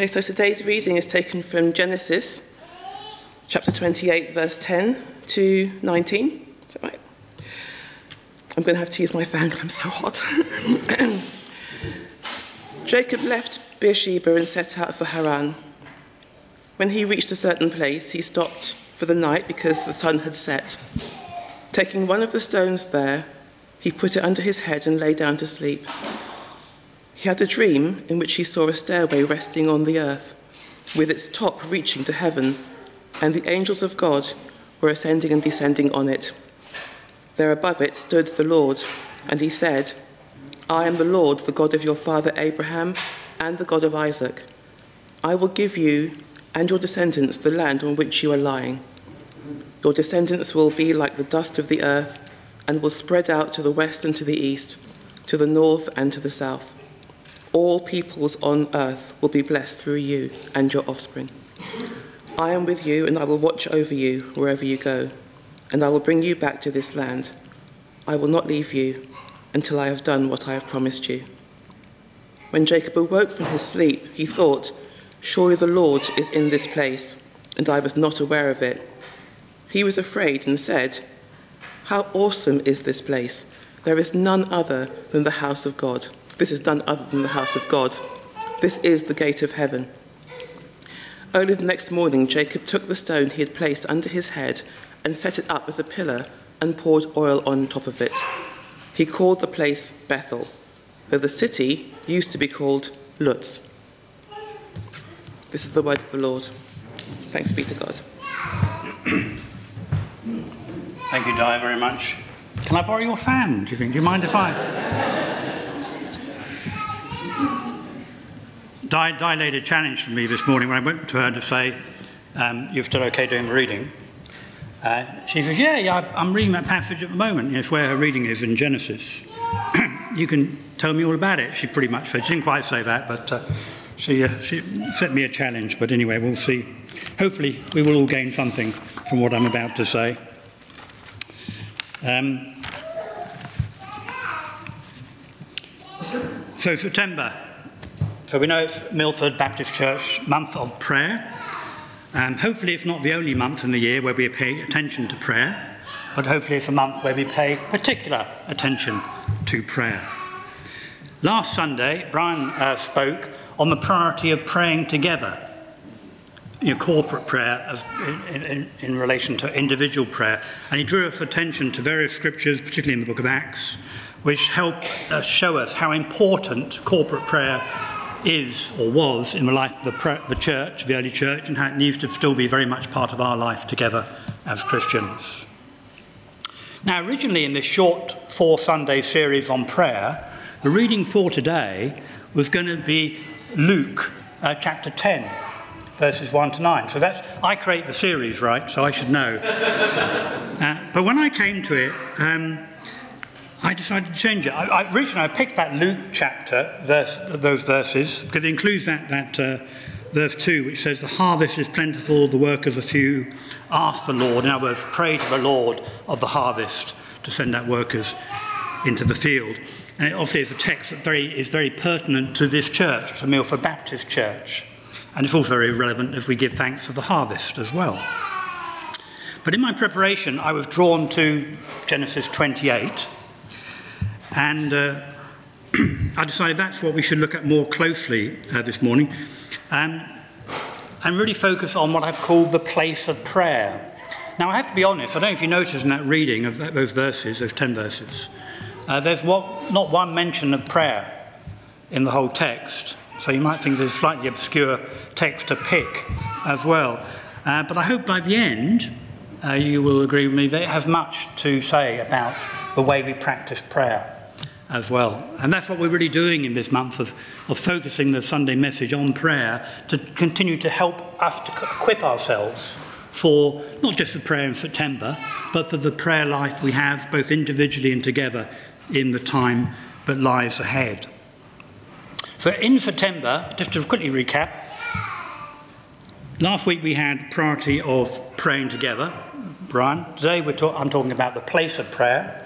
Okay, so today's reading is taken from Genesis chapter 28, verse 10 to 19. Is that right? I'm going to have to use my fan because I'm so hot. Jacob left Beersheba and set out for Haran. When he reached a certain place, he stopped for the night because the sun had set. Taking one of the stones there, he put it under his head and lay down to sleep. He had a dream in which he saw a stairway resting on the earth, with its top reaching to heaven, and the angels of God were ascending and descending on it. There above it stood the Lord, and he said, I am the Lord, the God of your father Abraham and the God of Isaac. I will give you and your descendants the land on which you are lying. Your descendants will be like the dust of the earth and will spread out to the west and to the east, to the north and to the south. All peoples on earth will be blessed through you and your offspring. I am with you, and I will watch over you wherever you go, and I will bring you back to this land. I will not leave you until I have done what I have promised you. When Jacob awoke from his sleep, he thought, Surely the Lord is in this place, and I was not aware of it. He was afraid and said, How awesome is this place! There is none other than the house of God. This is none other than the house of God. This is the gate of heaven. Early the next morning, Jacob took the stone he had placed under his head and set it up as a pillar and poured oil on top of it. He called the place Bethel, though the city used to be called Luz. This is the word of the Lord. Thanks be to God. Thank you, Di, very much. Can I borrow your fan, do you think? Do you mind if I? Di, Di laid a challenge for me this morning when I went to her to say, um, You're still okay doing the reading? Uh, she says, Yeah, yeah, I'm reading that passage at the moment. It's where her reading is in Genesis. you can tell me all about it, she pretty much said. She didn't quite say that, but uh, she, uh, she set me a challenge. But anyway, we'll see. Hopefully, we will all gain something from what I'm about to say. Um, so, September. So, we know it's Milford Baptist Church month of prayer. Um, hopefully, it's not the only month in the year where we pay attention to prayer, but hopefully, it's a month where we pay particular attention to prayer. Last Sunday, Brian uh, spoke on the priority of praying together you know, corporate prayer as in, in, in, relation to individual prayer. And he drew us attention to various scriptures, particularly in the book of Acts, which help uh, show us how important corporate prayer is or was in the life of the, the church, the early church, and how it needs to still be very much part of our life together as Christians. Now, originally in this short four Sunday series on prayer, the reading for today was going to be Luke uh, chapter 10 verses 1 to 9. So that's, I create the series, right? So I should know. uh, but when I came to it, um, I decided to change it. I, I, originally, I picked that Luke chapter, verse, those verses, because it includes that, that uh, verse 2, which says, The harvest is plentiful, the workers are few. Ask the Lord, in other words, pray to the Lord of the harvest to send out workers into the field. And it obviously is a text that very, is very pertinent to this church, the Milford Baptist Church. And it's also very relevant as we give thanks for the harvest as well. But in my preparation, I was drawn to Genesis 28, and uh, I decided that's what we should look at more closely uh, this morning, um, and really focus on what I've called the place of prayer. Now, I have to be honest, I don't know if you noticed in that reading of those verses, those 10 verses, uh, there's what, not one mention of prayer in the whole text. So you might think there's a slightly obscure text to pick as well. Uh, but I hope by the end uh, you will agree with me that it has much to say about the way we practice prayer as well. And that's what we're really doing in this month of, of focusing the Sunday message on prayer to continue to help us to equip ourselves for not just the prayer in September, but for the prayer life we have both individually and together in the time that lies ahead. So in September, just to quickly recap, last week we had priority of praying together. Brian, today we're talk- I'm talking about the place of prayer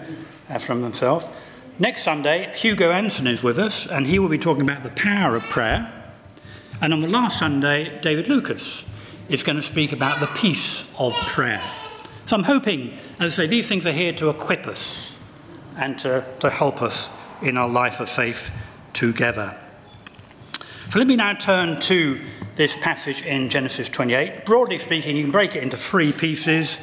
uh, from himself. Next Sunday, Hugo Anson is with us, and he will be talking about the power of prayer. And on the last Sunday, David Lucas is going to speak about the peace of prayer. So I'm hoping, as I say, these things are here to equip us and to, to help us in our life of faith together. So let me now turn to this passage in Genesis 28. Broadly speaking, you can break it into three pieces.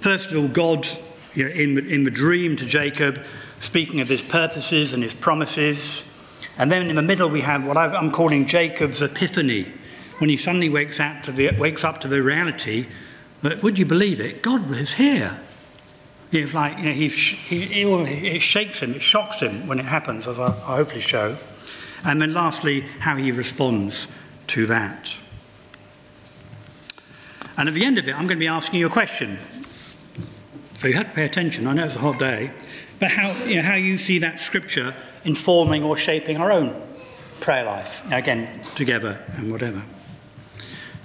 First of all, God you know, in, the, in the dream to Jacob, speaking of his purposes and his promises. And then in the middle, we have what I'm calling Jacob's epiphany, when he suddenly wakes up to the, wakes up to the reality that, would you believe it, God is here. It's like, you know, he, he, it shakes him, it shocks him when it happens, as I, I hopefully show. And then lastly, how he responds to that. And at the end of it, I'm going to be asking you a question. So you have to pay attention. I know it's a hot day. But how you, know, how you see that scripture informing or shaping our own prayer life, again, together and whatever.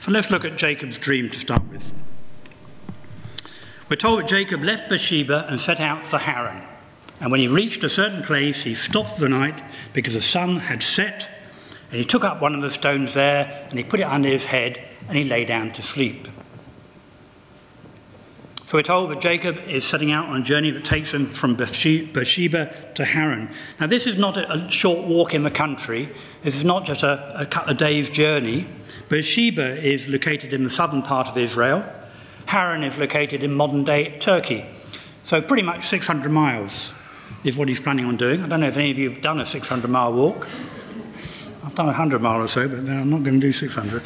So let's look at Jacob's dream to start with. We're told that Jacob left Beersheba and set out for Haran. And when he reached a certain place, he stopped for the night because the sun had set. And he took up one of the stones there and he put it under his head and he lay down to sleep. So we're told that Jacob is setting out on a journey that takes him from Beersheba to Haran. Now, this is not a short walk in the country. This is not just a, a days' journey. Beersheba is located in the southern part of Israel. Haran is located in modern day Turkey. So, pretty much 600 miles is what he's planning on doing. I don't know if any of you have done a 600 mile walk. I've done 100 miles or so, but I'm not going to do 600.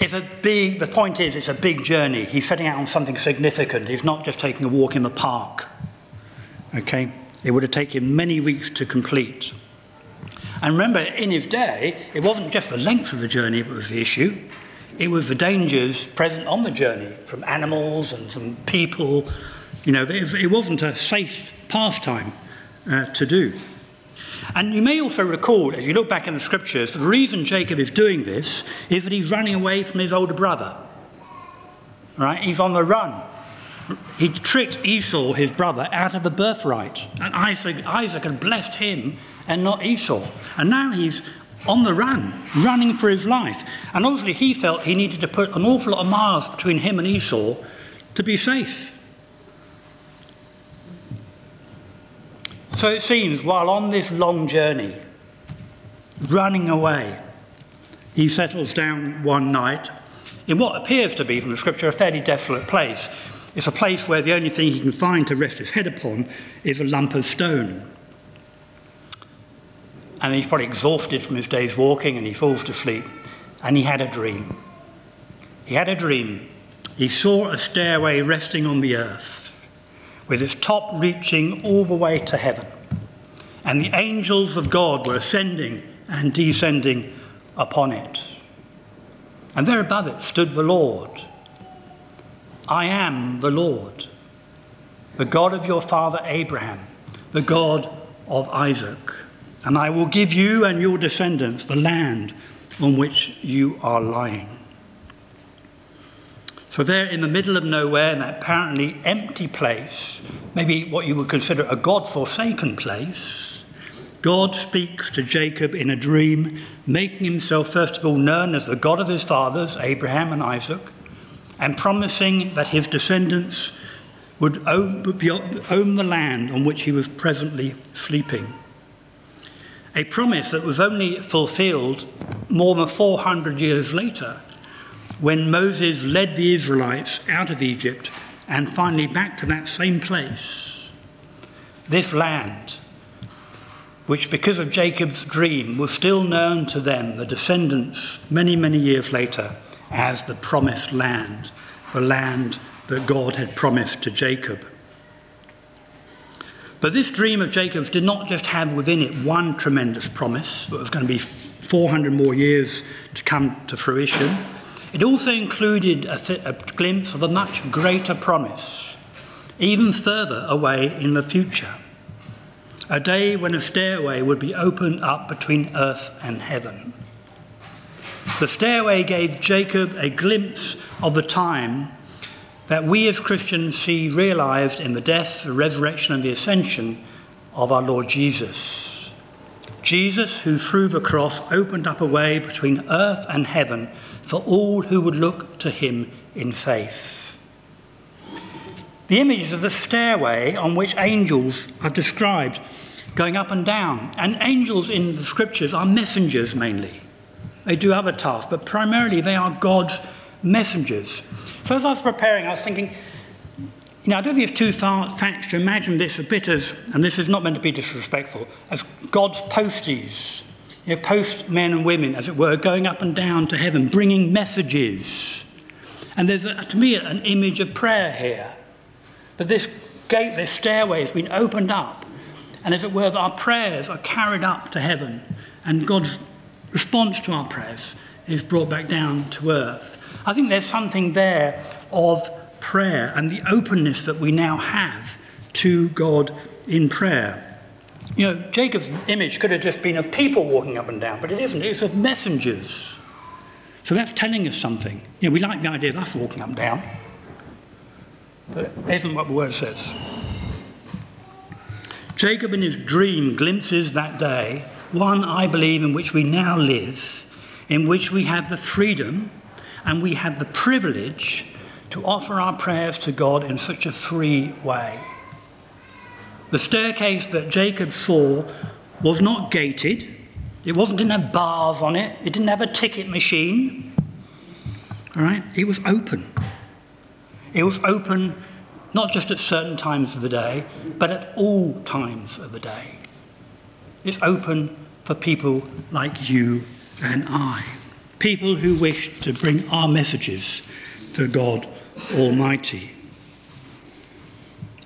it's a big, the point is, it's a big journey. He's setting out on something significant. He's not just taking a walk in the park. Okay? It would have taken many weeks to complete. And remember, in his day, it wasn't just the length of the journey that was the issue, it was the dangers present on the journey from animals and from people. You know, it wasn't a safe pastime uh, to do. And you may also recall, as you look back in the scriptures, the reason Jacob is doing this is that he's running away from his older brother. Right? He's on the run. He tricked Esau, his brother, out of the birthright. And Isaac, Isaac had blessed him and not Esau. And now he's on the run, running for his life. And obviously, he felt he needed to put an awful lot of miles between him and Esau to be safe. So it seems, while on this long journey, running away, he settles down one night in what appears to be, from the scripture, a fairly desolate place. It's a place where the only thing he can find to rest his head upon is a lump of stone. And he's probably exhausted from his day's walking and he falls to sleep. And he had a dream. He had a dream. He saw a stairway resting on the earth with its top reaching all the way to heaven. And the angels of God were ascending and descending upon it. And there above it stood the Lord. I am the Lord, the God of your father Abraham, the God of Isaac. And I will give you and your descendants the land on which you are lying. So, there in the middle of nowhere, in that apparently empty place, maybe what you would consider a God forsaken place, God speaks to Jacob in a dream, making himself, first of all, known as the God of his fathers, Abraham and Isaac, and promising that his descendants would own, the land on which he was presently sleeping. A promise that was only fulfilled more than 400 years later when Moses led the Israelites out of Egypt and finally back to that same place, this land, which because of Jacob's dream was still known to them, the descendants, many, many years later, as the promised land, the land that God had promised to Jacob. But this dream of Jacob's did not just have within it one tremendous promise that was going to be 400 more years to come to fruition. It also included a, a glimpse of a much greater promise, even further away in the future. A day when a stairway would be opened up between earth and heaven. The stairway gave Jacob a glimpse of the time that we as Christians see realized in the death, the resurrection, and the ascension of our Lord Jesus. Jesus, who through the cross opened up a way between earth and heaven for all who would look to him in faith. The images of the stairway on which angels are described going up and down. And angels in the scriptures are messengers mainly. They do other tasks, but primarily they are God's messengers. So as I was preparing, I was thinking, you know, I don't think it's too far fetched to imagine this a bit as, and this is not meant to be disrespectful, as God's posties, you know, post men and women, as it were, going up and down to heaven, bringing messages. And there's, a, to me, an image of prayer here. That this gate, this stairway has been opened up, and as it were, our prayers are carried up to heaven, and God's response to our prayers is brought back down to earth. I think there's something there of prayer and the openness that we now have to God in prayer. You know, Jacob's image could have just been of people walking up and down, but it isn't. It's of messengers. So that's telling us something. You know, we like the idea of us walking up and down, but it isn't what the word says. Jacob in his dream glimpses that day, one, I believe, in which we now live, in which we have the freedom and we have the privilege to offer our prayers to God in such a free way. The staircase that Jacob saw was not gated, it wasn't didn't have bars on it, it didn't have a ticket machine. All right, it was open. It was open not just at certain times of the day, but at all times of the day. It's open for people like you and I, people who wish to bring our messages to God Almighty.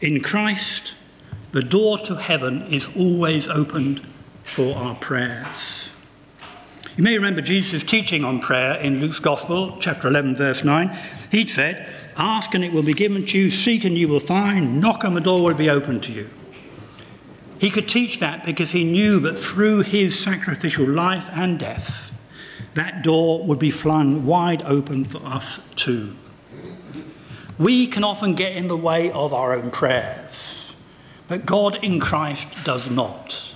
In Christ, the door to heaven is always opened for our prayers. You may remember Jesus' teaching on prayer in Luke's Gospel, chapter 11, verse 9. He said, Ask and it will be given to you, seek and you will find, knock and the door will be opened to you. He could teach that because he knew that through his sacrificial life and death, that door would be flung wide open for us too. We can often get in the way of our own prayers, but God in Christ does not.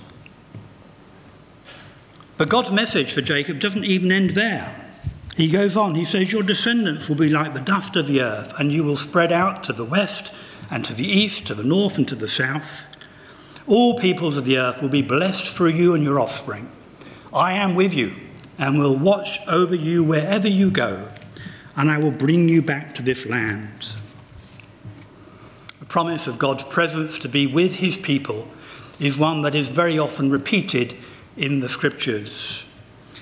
But God's message for Jacob doesn't even end there. He goes on, he says, Your descendants will be like the dust of the earth, and you will spread out to the west and to the east, to the north and to the south. All peoples of the earth will be blessed through you and your offspring. I am with you and will watch over you wherever you go and I will bring you back to this land. Promise of God's presence to be with his people is one that is very often repeated in the scriptures.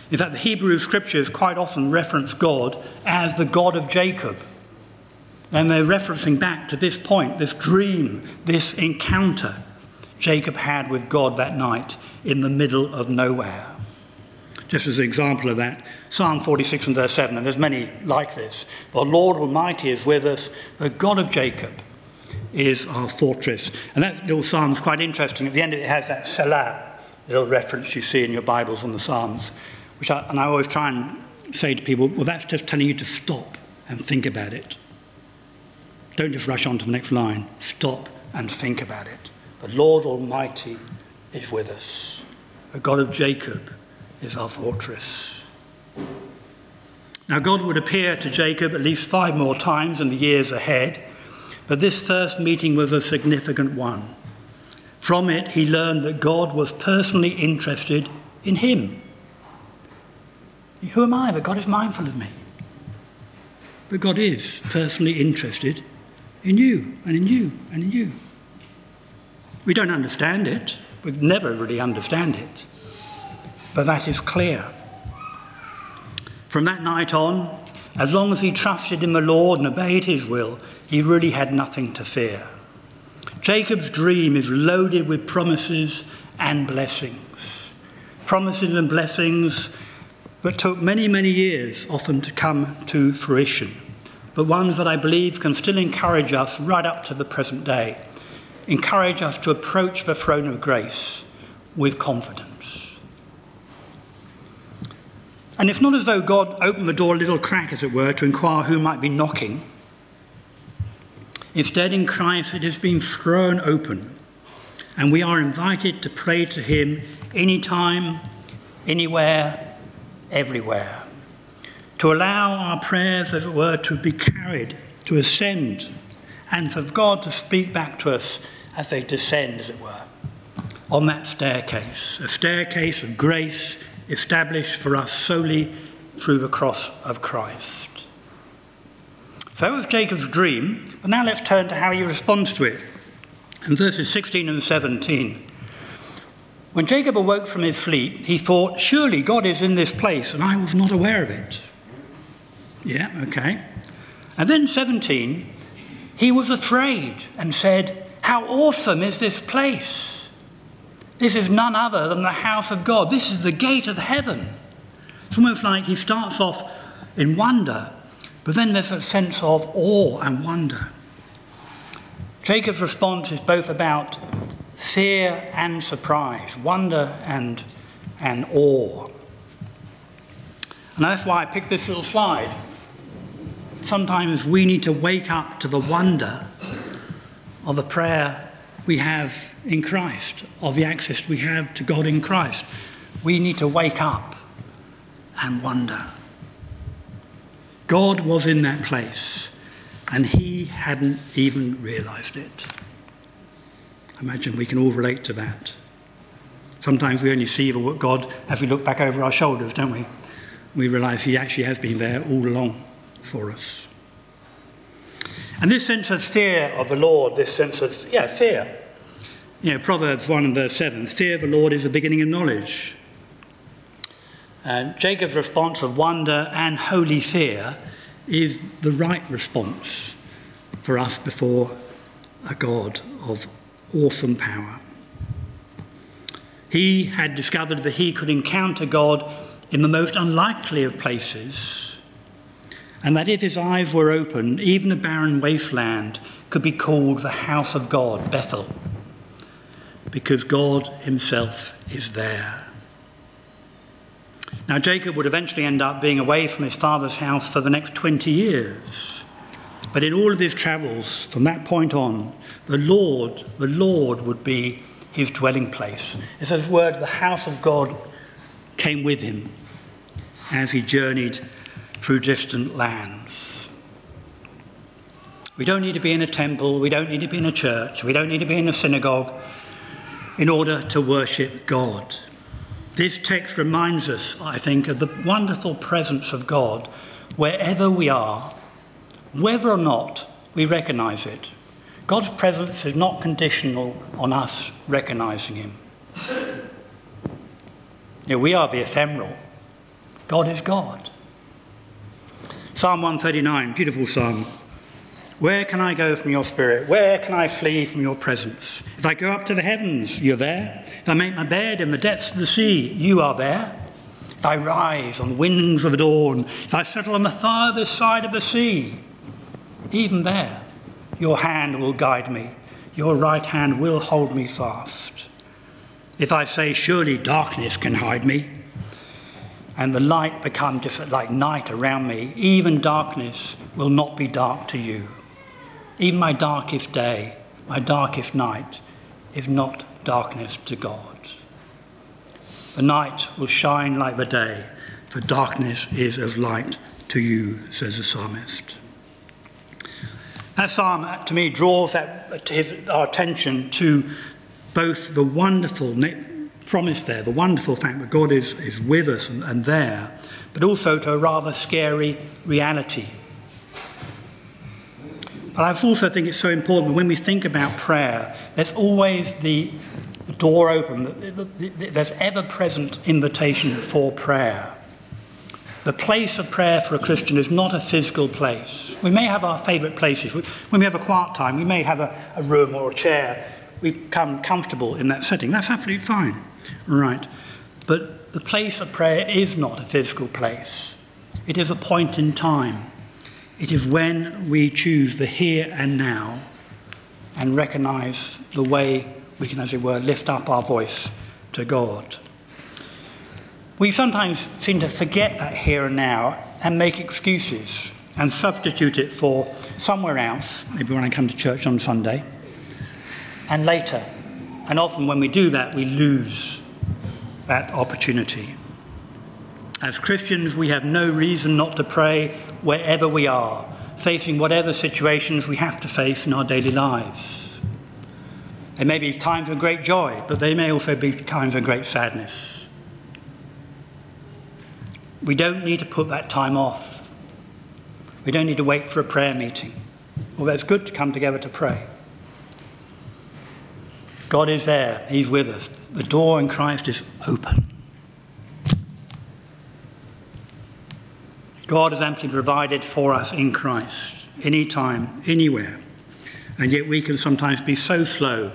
In fact, the Hebrew scriptures quite often reference God as the God of Jacob. And they're referencing back to this point, this dream, this encounter Jacob had with God that night in the middle of nowhere. Just as an example of that, Psalm 46 and verse 7, and there's many like this. The Lord Almighty is with us, the God of Jacob is our fortress. And that little psalm is quite interesting. At the end of it, it has that Selah, little reference you see in your Bibles on the Psalms. Which I, and I always try and say to people, well, that's just telling you to stop and think about it. Don't just rush on to the next line. Stop and think about it. The Lord Almighty is with us. The God of Jacob is our fortress. Now, God would appear to Jacob at least five more times in the years ahead, but this first meeting was a significant one. From it, he learned that God was personally interested in him. Who am I that God is mindful of me? But God is personally interested in you and in you and in you. We don't understand it, we never really understand it, but that is clear. From that night on, as long as he trusted in the Lord and obeyed his will, he really had nothing to fear. Jacob's dream is loaded with promises and blessings. Promises and blessings that took many, many years often to come to fruition, but ones that I believe can still encourage us right up to the present day, encourage us to approach the throne of grace with confidence. And it's not as though God opened the door a little crack, as it were, to inquire who might be knocking. Instead, in Christ, it has been thrown open, and we are invited to pray to Him anytime, anywhere, everywhere. To allow our prayers, as it were, to be carried, to ascend, and for God to speak back to us as they descend, as it were, on that staircase, a staircase of grace established for us solely through the cross of Christ. So that was Jacob's dream, but now let's turn to how he responds to it. In verses 16 and 17, when Jacob awoke from his sleep, he thought, Surely God is in this place, and I was not aware of it. Yeah, okay. And then 17, he was afraid and said, How awesome is this place! This is none other than the house of God. This is the gate of heaven. It's almost like he starts off in wonder, but then there's a sense of awe and wonder. Jacob's response is both about fear and surprise, wonder and, and awe. And that's why I picked this little slide. Sometimes we need to wake up to the wonder of the prayer we have in Christ, of the access we have to God in Christ. We need to wake up and wonder. God was in that place, and he hadn't even realized it. I Imagine we can all relate to that. Sometimes we only see God as we look back over our shoulders, don't we? We realize he actually has been there all along for us. And this sense of fear of the Lord, this sense of, yeah, fear. You know, Proverbs 1 and verse 7 fear of the Lord is the beginning of knowledge. And Jacob's response of wonder and holy fear is the right response for us before a God of awesome power. He had discovered that he could encounter God in the most unlikely of places, and that if his eyes were opened, even a barren wasteland could be called the house of God, Bethel, because God himself is there. Now, Jacob would eventually end up being away from his father's house for the next 20 years. But in all of his travels from that point on, the Lord, the Lord would be his dwelling place. It's as word, the house of God came with him as he journeyed through distant lands. We don't need to be in a temple, we don't need to be in a church, we don't need to be in a synagogue in order to worship God. This text reminds us, I think, of the wonderful presence of God wherever we are, whether or not we recognize it. God's presence is not conditional on us recognizing Him. You know, we are the ephemeral, God is God. Psalm 139, beautiful psalm. Where can I go from your spirit? Where can I flee from your presence? If I go up to the heavens, you're there. If I make my bed in the depths of the sea, you are there. If I rise on the wings of the dawn, if I settle on the farthest side of the sea, even there, your hand will guide me. Your right hand will hold me fast. If I say, Surely darkness can hide me, and the light become just like night around me, even darkness will not be dark to you. Even my darkest day, my darkest night, is not darkness to God. The night will shine like the day, for darkness is as light to you, says the psalmist. That psalm, uh, to me, draws that, uh, his, our attention to both the wonderful promise there, the wonderful fact that God is, is with us and, and there, but also to a rather scary reality but I also think it's so important when we think about prayer, there's always the, door open, there's ever present invitation for prayer. The place of prayer for a Christian is not a physical place. We may have our favourite places. When we have a quiet time, we may have a, a room or a chair. We become comfortable in that setting. That's absolutely fine. Right. But the place of prayer is not a physical place, it is a point in time. It is when we choose the here and now and recognize the way we can, as it were, lift up our voice to God. We sometimes seem to forget that here and now and make excuses and substitute it for somewhere else, maybe when I come to church on Sunday, and later. And often when we do that, we lose that opportunity. As Christians, we have no reason not to pray wherever we are, facing whatever situations we have to face in our daily lives. There may be times of great joy, but they may also be times of great sadness. We don't need to put that time off. We don't need to wait for a prayer meeting, although it's good to come together to pray. God is there, He's with us. The door in Christ is open. God has amply provided for us in Christ, anytime, anywhere. And yet we can sometimes be so slow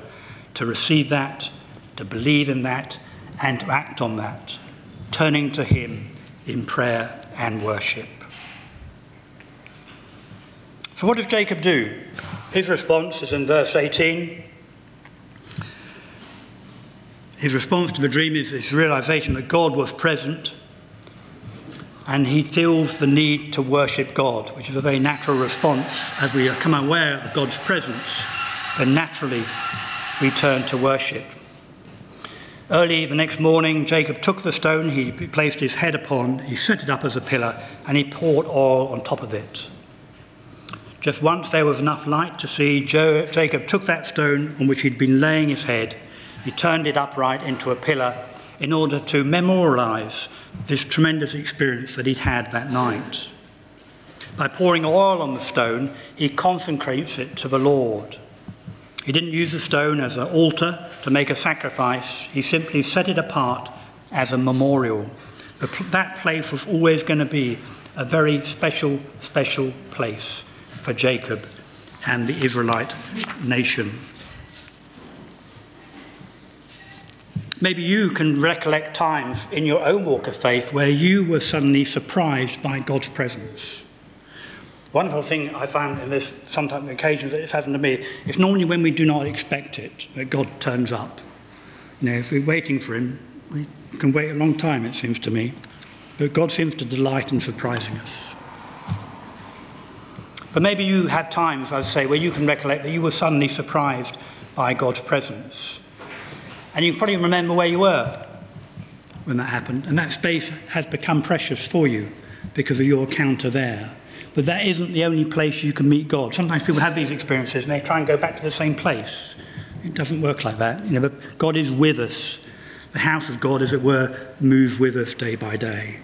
to receive that, to believe in that, and to act on that, turning to Him in prayer and worship. So, what does Jacob do? His response is in verse 18. His response to the dream is this realization that God was present and he feels the need to worship God, which is a very natural response as we become aware of God's presence, then naturally we turn to worship. Early the next morning, Jacob took the stone he placed his head upon, he set it up as a pillar, and he poured oil on top of it. Just once there was enough light to see, Jacob took that stone on which he'd been laying his head, he turned it upright into a pillar in order to memorialize this tremendous experience that he'd had that night. By pouring oil on the stone, he consecrates it to the Lord. He didn't use the stone as an altar to make a sacrifice, he simply set it apart as a memorial. That place was always going to be a very special, special place for Jacob and the Israelite nation. Maybe you can recollect times in your own walk of faith where you were suddenly surprised by God's presence. Wonderful thing I found in this, sometimes occasions that it's happened to me, it's normally when we do not expect it that God turns up. You know, if we're waiting for Him, we can wait a long time, it seems to me. But God seems to delight in surprising us. But maybe you have times, I'd say, where you can recollect that you were suddenly surprised by God's presence. And you probably remember where you were when that happened. And that space has become precious for you because of your encounter there. But that isn't the only place you can meet God. Sometimes people have these experiences and they try and go back to the same place. It doesn't work like that. You know, God is with us. The house of God, as it were, moves with us day by day.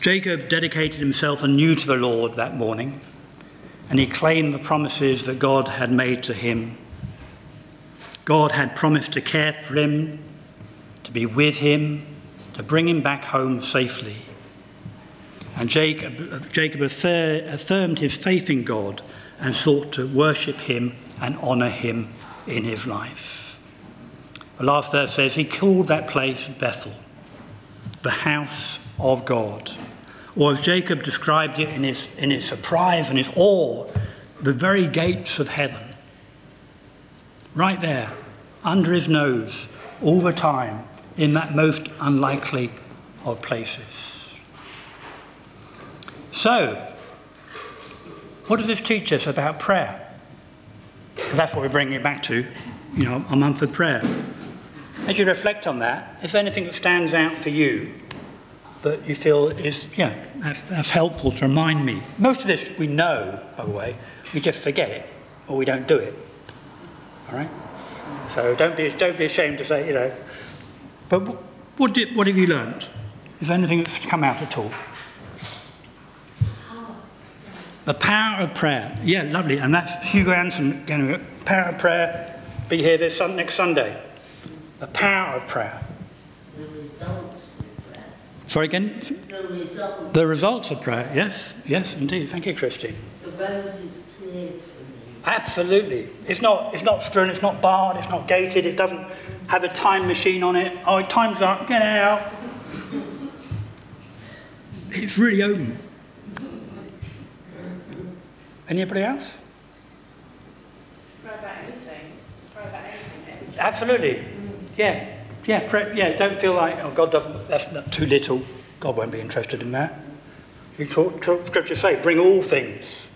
Jacob dedicated himself anew to the Lord that morning and he claimed the promises that God had made to him. God had promised to care for him, to be with him, to bring him back home safely. And Jacob, Jacob affirmed his faith in God and sought to worship him and honour him in his life. The last verse says, He called that place Bethel, the house of God. Or as Jacob described it in his, in his surprise and his awe, the very gates of heaven. Right there, under his nose, all the time, in that most unlikely of places. So, what does this teach us about prayer? Because that's what we're bringing it back to, you know, a month of prayer. As you reflect on that, is there anything that stands out for you that you feel is, yeah, that's, that's helpful to remind me. Most of this we know, by the way, we just forget it or we don't do it. All right? So don't be, don't be ashamed to say, you know. But what, did, what have you learned? Is there anything that's come out at all? The power of prayer. Yeah, lovely. And that's Hugo Anson. Power of prayer. Be here this next Sunday. The power of prayer. Sorry again? The results. The results of prayer, yes, yes, indeed. Thank you, Christine. The road is clear for me. Absolutely. It's not, it's not strewn, it's not barred, it's not gated, it doesn't have a time machine on it. Oh, time's up, get out. It's really open. Anybody else? Pray about anything. Pray about anything. Absolutely. Yeah. Yeah, yeah, don't feel like, oh, God doesn't, that's not too little. God won't be interested in that. You talk, talk, scripture say, bring all things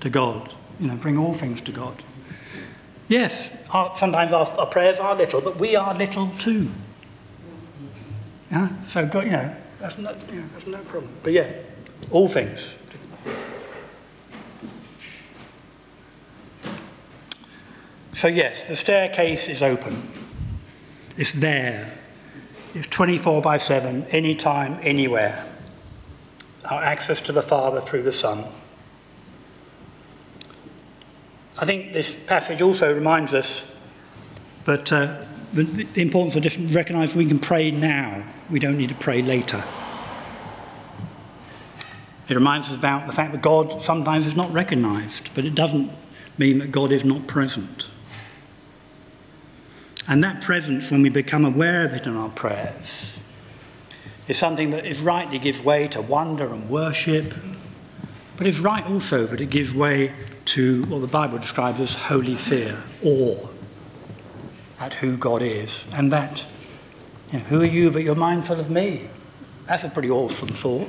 to God. You know, bring all things to God. Yes, our, sometimes our, our prayers are little, but we are little too. Yeah, so God, you know, that's no, know, that's no problem. But yeah, all things. So yes, the staircase is open. It's there. It's 24 by 7, anytime, anywhere. Our access to the Father through the Son. I think this passage also reminds us that uh, the, the importance of just recognizing we can pray now. We don't need to pray later. It reminds us about the fact that God sometimes is not recognized, but it doesn't mean that God is not present. And that presence, when we become aware of it in our prayers, is something that is rightly gives way to wonder and worship, but it's right also that it gives way to what the Bible describes as holy fear, awe at who God is, and that, you know, who are you that you're mindful of me? That's a pretty awesome thought.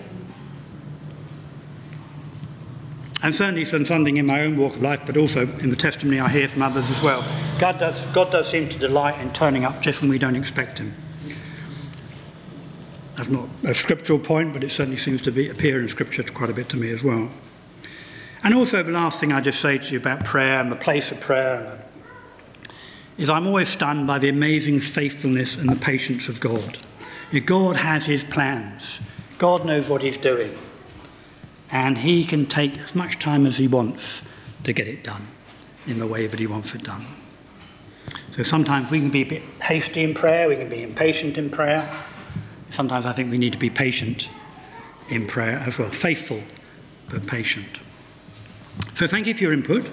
And certainly from something in my own walk of life, but also in the testimony I hear from others as well. God does, God does seem to delight in turning up just when we don't expect Him. That's not a scriptural point, but it certainly seems to be, appear in Scripture quite a bit to me as well. And also, the last thing I just say to you about prayer and the place of prayer is I'm always stunned by the amazing faithfulness and the patience of God. God has His plans, God knows what He's doing and he can take as much time as he wants to get it done in the way that he wants it done. So sometimes we can be a bit hasty in prayer, we can be impatient in prayer. Sometimes I think we need to be patient in prayer as well, faithful but patient. So thank you for your input.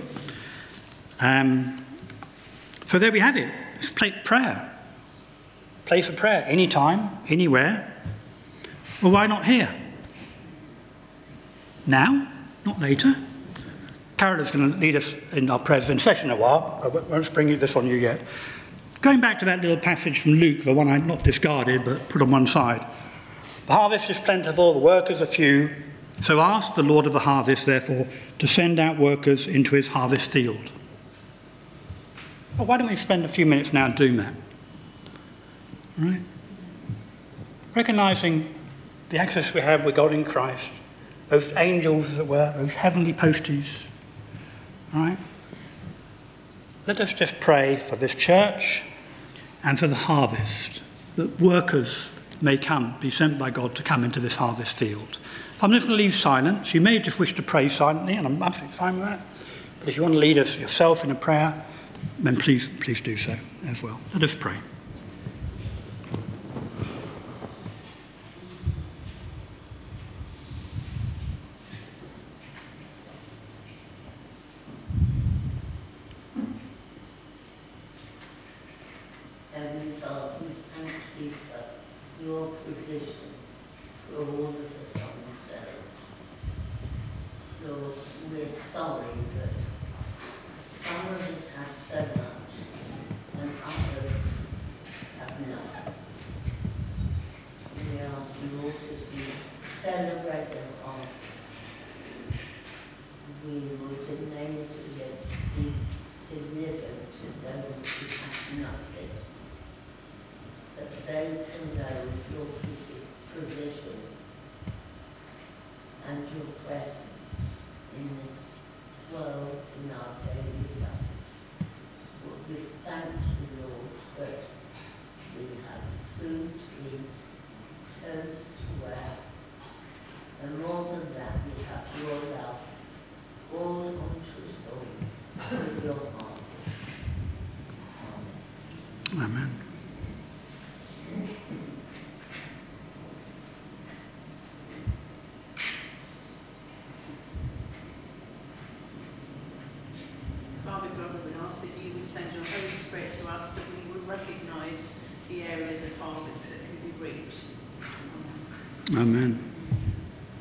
Um, so there we have it. It's prayer. Place of prayer, anytime, anywhere. Well, why not here? Now, not later. Carol is going to lead us in our prayers in session a while. I won't spring this on you yet. Going back to that little passage from Luke, the one I'd not discarded but put on one side. The harvest is plentiful, the workers are few. So ask the Lord of the harvest, therefore, to send out workers into his harvest field. Well, why don't we spend a few minutes now doing that? All right? Recognizing the access we have with God in Christ those angels, as it were, those heavenly posties. All right? Let us just pray for this church and for the harvest, that workers may come, be sent by God to come into this harvest field. I'm just going to leave silence. You may just wish to pray silently, and I'm absolutely fine with that. But if you want to lead us yourself in a prayer, then please, please do so as well. Let us pray. your physician and your quest. Amen.